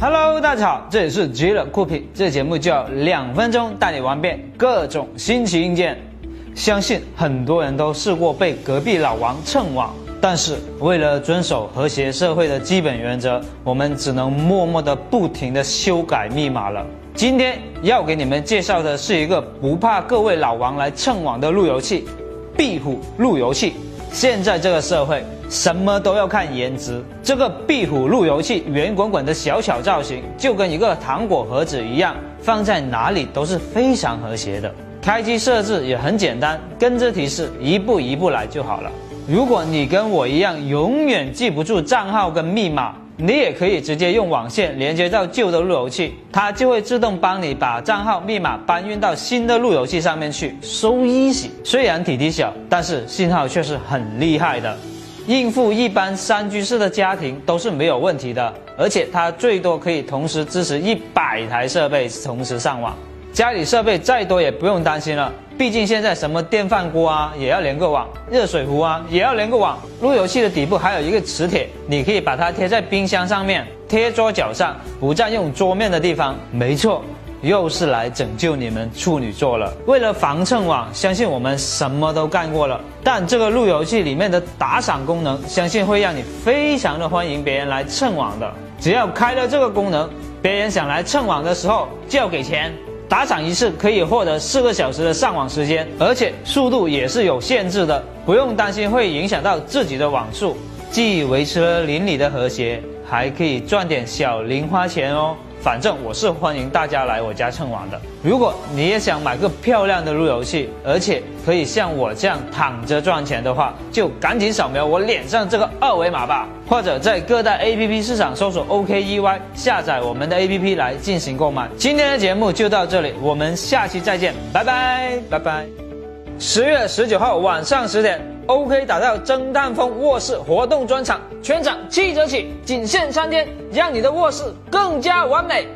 Hello，大家好，这里是极乐酷品，这节目叫两分钟带你玩遍各种新奇硬件。相信很多人都试过被隔壁老王蹭网，但是为了遵守和谐社会的基本原则，我们只能默默的不停的修改密码了。今天要给你们介绍的是一个不怕各位老王来蹭网的路由器——壁虎路由器。现在这个社会。什么都要看颜值。这个壁虎路由器圆滚滚的小巧造型，就跟一个糖果盒子一样，放在哪里都是非常和谐的。开机设置也很简单，跟着提示一步一步来就好了。如果你跟我一样永远记不住账号跟密码，你也可以直接用网线连接到旧的路由器，它就会自动帮你把账号密码搬运到新的路由器上面去，so easy。虽然体积小，但是信号却是很厉害的。应付一般三居室的家庭都是没有问题的，而且它最多可以同时支持一百台设备同时上网。家里设备再多也不用担心了，毕竟现在什么电饭锅啊也要连个网，热水壶啊也要连个网。路由器的底部还有一个磁铁，你可以把它贴在冰箱上面，贴桌角上，不占用桌面的地方。没错。又是来拯救你们处女座了。为了防蹭网，相信我们什么都干过了。但这个路由器里面的打赏功能，相信会让你非常的欢迎别人来蹭网的。只要开了这个功能，别人想来蹭网的时候就要给钱。打赏一次可以获得四个小时的上网时间，而且速度也是有限制的，不用担心会影响到自己的网速，既维持了邻里的和谐，还可以赚点小零花钱哦。反正我是欢迎大家来我家蹭网的。如果你也想买个漂亮的路由器，而且可以像我这样躺着赚钱的话，就赶紧扫描我脸上这个二维码吧，或者在各大 APP 市场搜索 OKEY，下载我们的 APP 来进行购买。今天的节目就到这里，我们下期再见，拜拜拜拜。十月十九号晚上十点，OK 打造蒸蛋风卧室活动专场，全场七折起，仅限三天，让你的卧室更加完美。